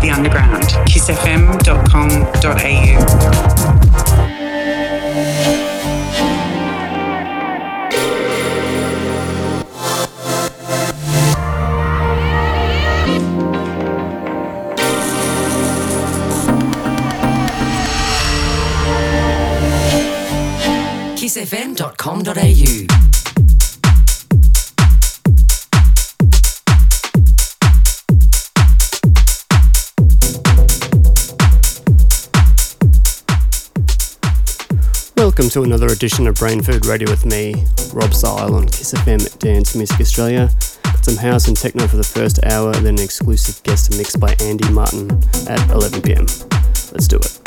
the underground. kissfm.com.au. kissfm.com.au. to another edition of Brain Food Radio with me, Rob Zile on Kiss FM Dance Music Australia. Got some house and techno for the first hour, then an exclusive guest mix by Andy Martin at 11pm. Let's do it.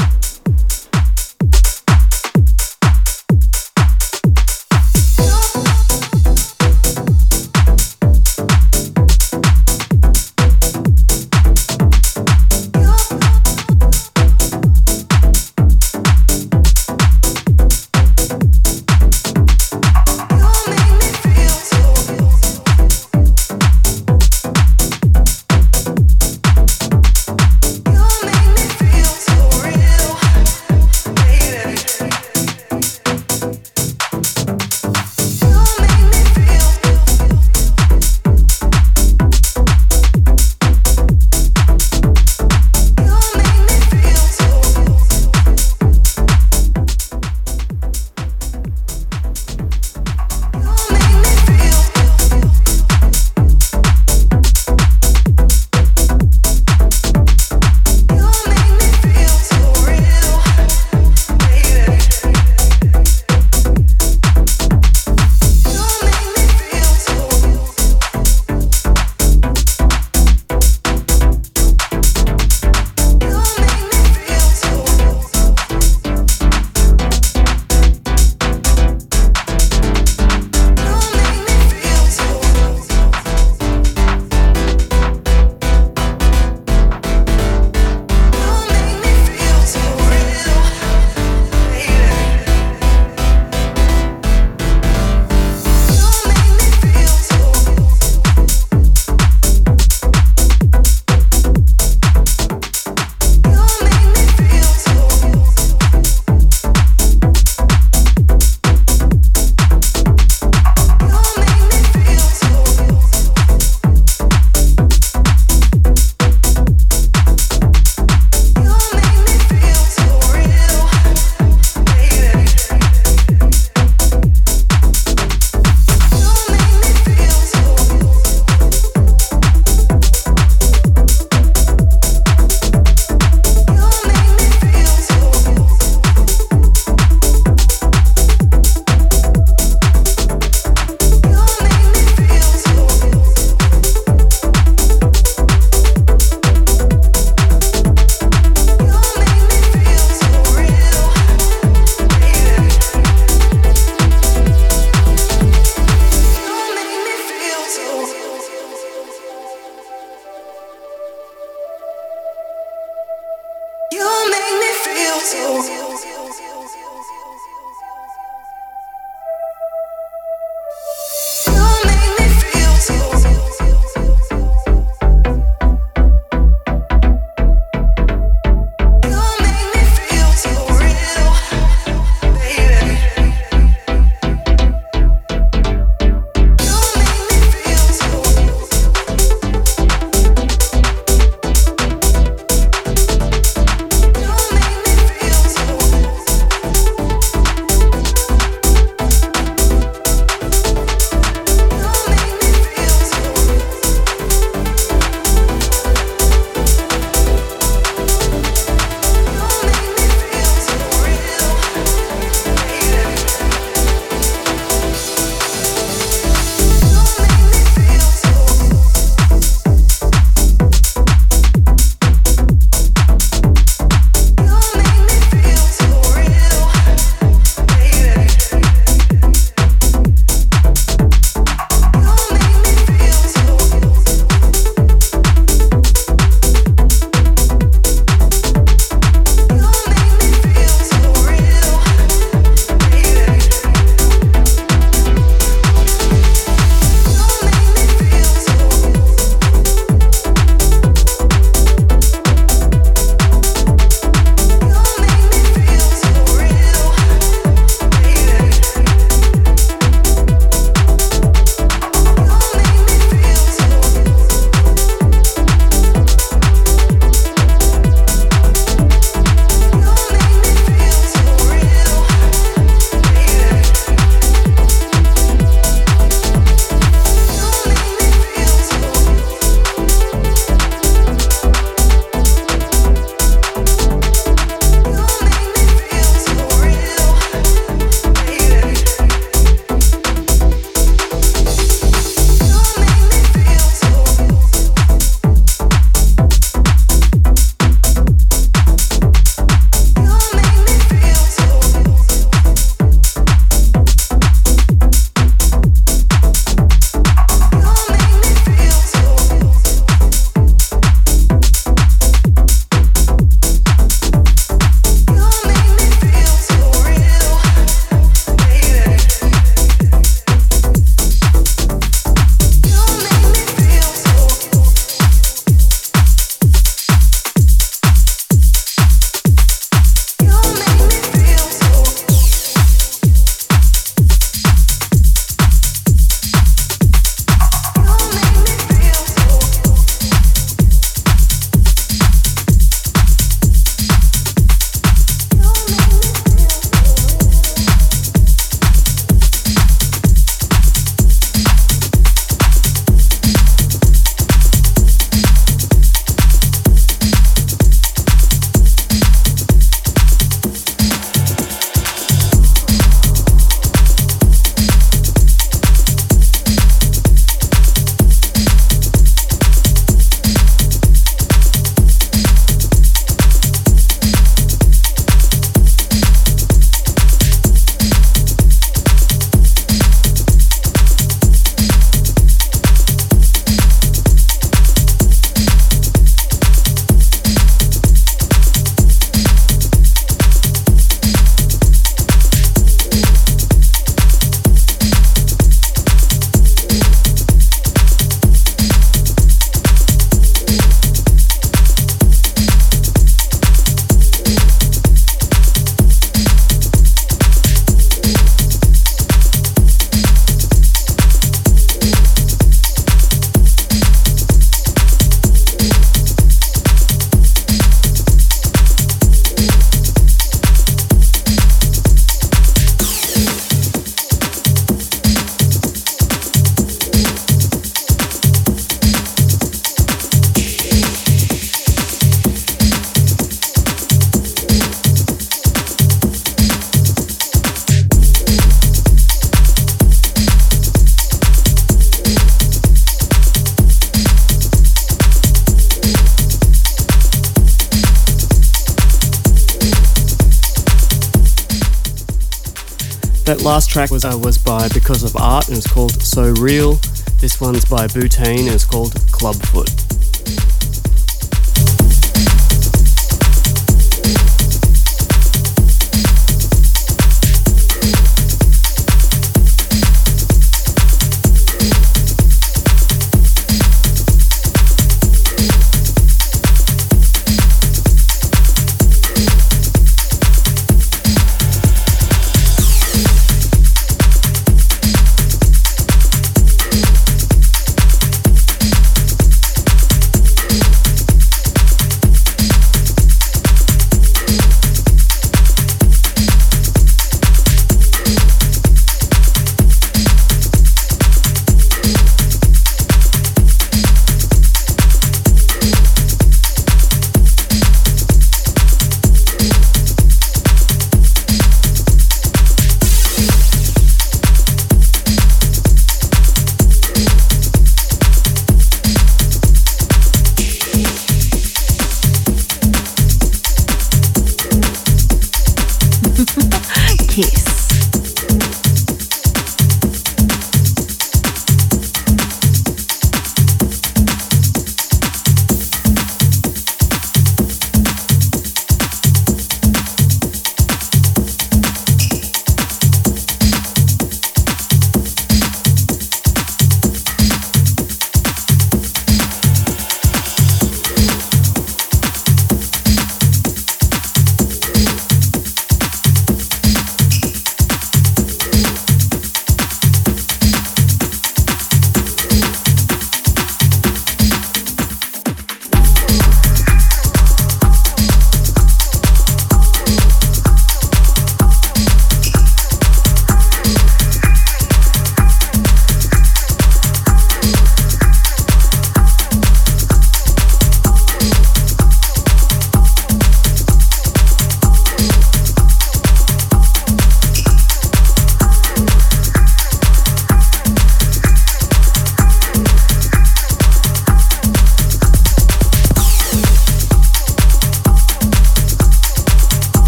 Track was, uh, was by Because of Art and it's called So Real. This one's by Butane and it's called Clubfoot.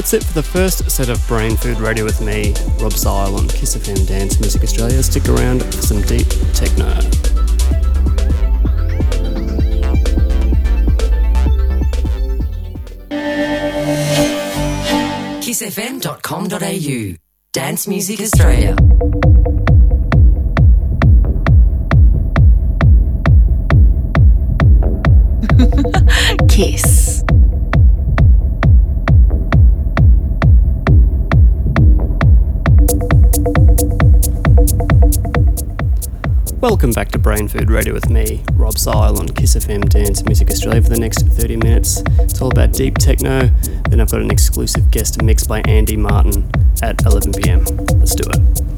That's it for the first set of Brain Food Radio with me, Rob Zile on Kiss FM Dance Music Australia. Stick around for some deep techno. kissfm.com.au Dance Music Australia. Welcome back to Brain Food Radio with me, Rob Zile on Kiss FM Dance Music Australia for the next 30 minutes. It's all about deep techno. Then I've got an exclusive guest mix by Andy Martin at 11 pm. Let's do it.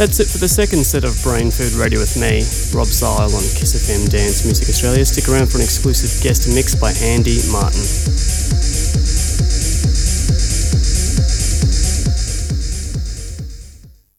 That's it for the second set of Brain Food Radio with me, Rob Zile on Kiss FM Dance Music Australia. Stick around for an exclusive guest mix by Andy Martin.